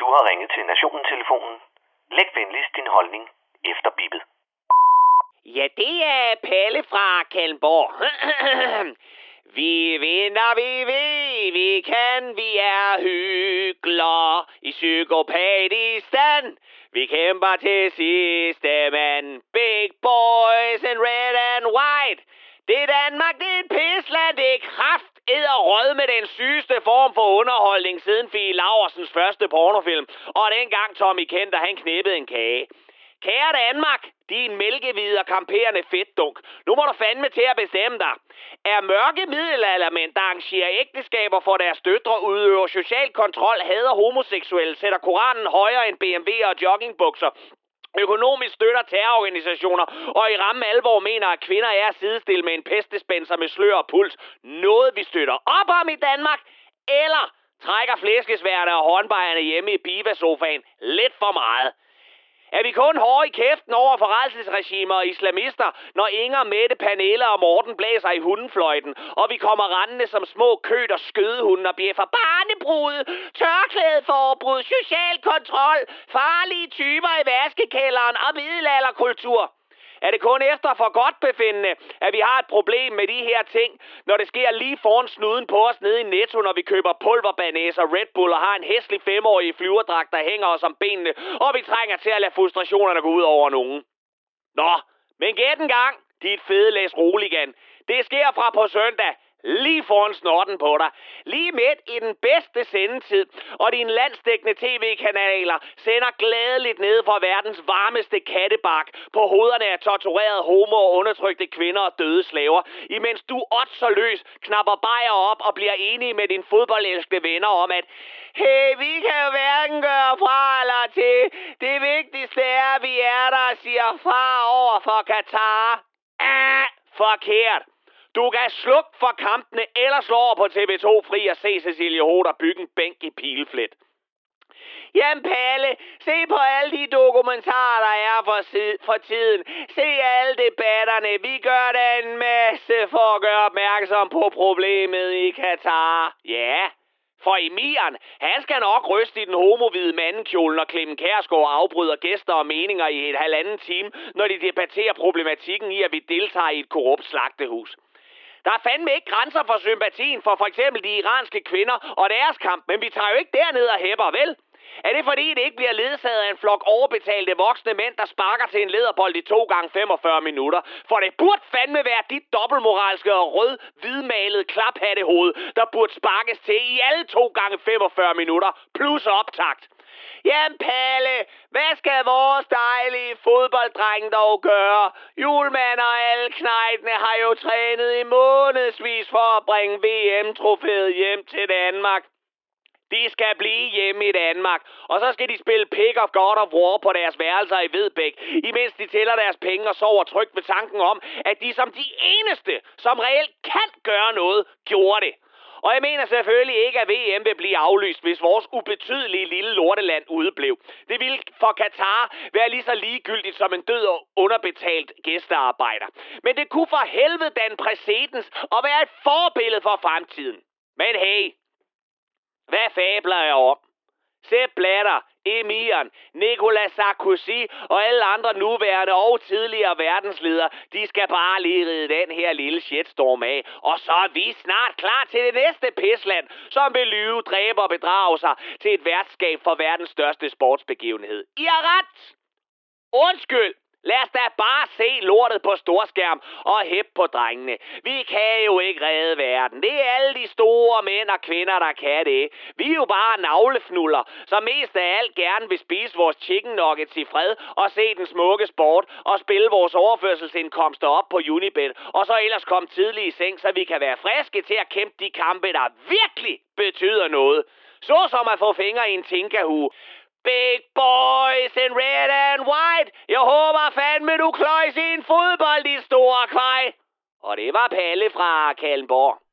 Du har ringet til Nationen-telefonen. Læg venligst din holdning efter bippet. Ja, det er Palle fra Kalmborg. vi vinder, vi ved, vi kan, vi er hyggelige i psykopatistan. Vi kæmper til sidste mand. Big boys in red and white. Det er Danmark, det er et pisland, det er kraft råd med den sygeste form for underholdning siden Fie Laversens første pornofilm. Og dengang Tommy Kenter, han knæppede en kage. Kære Danmark, din mælkehvide og kamperende fedtdunk. Nu må du fandme til at bestemme dig. Er mørke middelaldermænd, der arrangerer ægteskaber for deres døtre, udøver social kontrol, hader homoseksuelle, sætter Koranen højere end BMW og joggingbukser, økonomisk støtter terrororganisationer, og i ramme alvor mener, at kvinder er sidestillet med en pestespenser med slør og puls. Noget vi støtter op om i Danmark, eller trækker flæskesværne og håndbejerne hjemme i bivasofaen lidt for meget. Er vi kun hårde i kæften over forrejselsesregimer og islamister, når Inger, Mette, Pernille og Morten blæser i hundefløjten, og vi kommer rendende som små køt og skødehunde og bjeffer for barnebrud, tørklædeforbrud, social kontrol, farlige typer i vaskekælderen og middelalderkultur? Er det kun efter for godt befindende, at vi har et problem med de her ting, når det sker lige foran snuden på os nede i Netto, når vi køber pulverbanæs og Red Bull og har en hæslig femårig flyverdragt, der hænger os om benene, og vi trænger til at lade frustrationerne gå ud over nogen? Nå, men gæt en gang, dit fede læs roligan. Det sker fra på søndag lige foran snorten på dig. Lige midt i den bedste sendetid, og dine landsdækkende tv-kanaler sender glædeligt ned fra verdens varmeste kattebak på hovederne af torturerede homo og undertrykte kvinder og døde slaver, imens du så løs knapper bajer op og bliver enige med dine fodboldelskede venner om, at Hey, vi kan jo hverken gøre fra eller til. Det vigtigste er, at vi er der og siger far over for Katar. Ah, forkert. Du kan slukke for kampene, eller slå over på TV2 Fri og se Cecilie Hoder bygge en bænk i pileflet. Jamen Palle, se på alle de dokumentarer, der er for, for tiden. Se alle debatterne. Vi gør da en masse for at gøre opmærksom på problemet i Katar. Ja, for Emiren, han skal nok ryste i den homovide mandekjole, når Clemen Kærsgaard afbryder gæster og meninger i et halvanden time, når de debatterer problematikken i, at vi deltager i et korrupt slagtehus. Der er fandme ikke grænser for sympatien for for eksempel de iranske kvinder og deres kamp, men vi tager jo ikke derned og hæpper, vel? Er det fordi, det ikke bliver ledsaget af en flok overbetalte voksne mænd, der sparker til en lederbold i 2 gange 45 minutter? For det burde fandme være dit dobbeltmoralske og rød, hvidmalede klaphattehoved, der burde sparkes til i alle 2 gange 45 minutter, plus optakt. Jamen Palle, hvad skal vores dejlige fodbolddreng dog gøre? Julemand og alle knejtene har jo trænet i månedsvis for at bringe VM-trofæet hjem til Danmark. De skal blive hjemme i Danmark, og så skal de spille Pick of God of War på deres værelser i Vedbæk, imens de tæller deres penge og sover trygt ved tanken om, at de som de eneste, som reelt kan gøre noget, gjorde det. Og jeg mener selvfølgelig ikke, at VM vil blive aflyst, hvis vores ubetydelige lille lorteland udeblev. Det ville for Katar være lige så ligegyldigt som en død og underbetalt gæstearbejder. Men det kunne for helvede danne præcedens og være et forbillede for fremtiden. Men hey, hvad fabler jeg om? Sepp Blatter, Emiren, Nicolas Sarkozy og alle andre nuværende og tidligere verdensledere, de skal bare lige ride den her lille shitstorm af. Og så er vi snart klar til det næste pisland, som vil lyve, dræbe og bedrage sig til et værtskab for verdens største sportsbegivenhed. I har ret! Undskyld! Lad os da bare se lortet på storskærm og hæppe på drengene. Vi kan jo ikke redde verden. Det er alle de store mænd og kvinder, der kan det. Vi er jo bare navlefnuller, som mest af alt gerne vil spise vores chicken nuggets i fred og se den smukke sport og spille vores overførselsindkomster op på Unibet. Og så ellers komme tidligt i seng, så vi kan være friske til at kæmpe de kampe, der virkelig betyder noget. Så som at få fingre i en tinkahue. Big boys in red and white. Jeg håber fandme, du kløjs i en fodbold, i store kvej. Og det var Palle fra Kalmborg.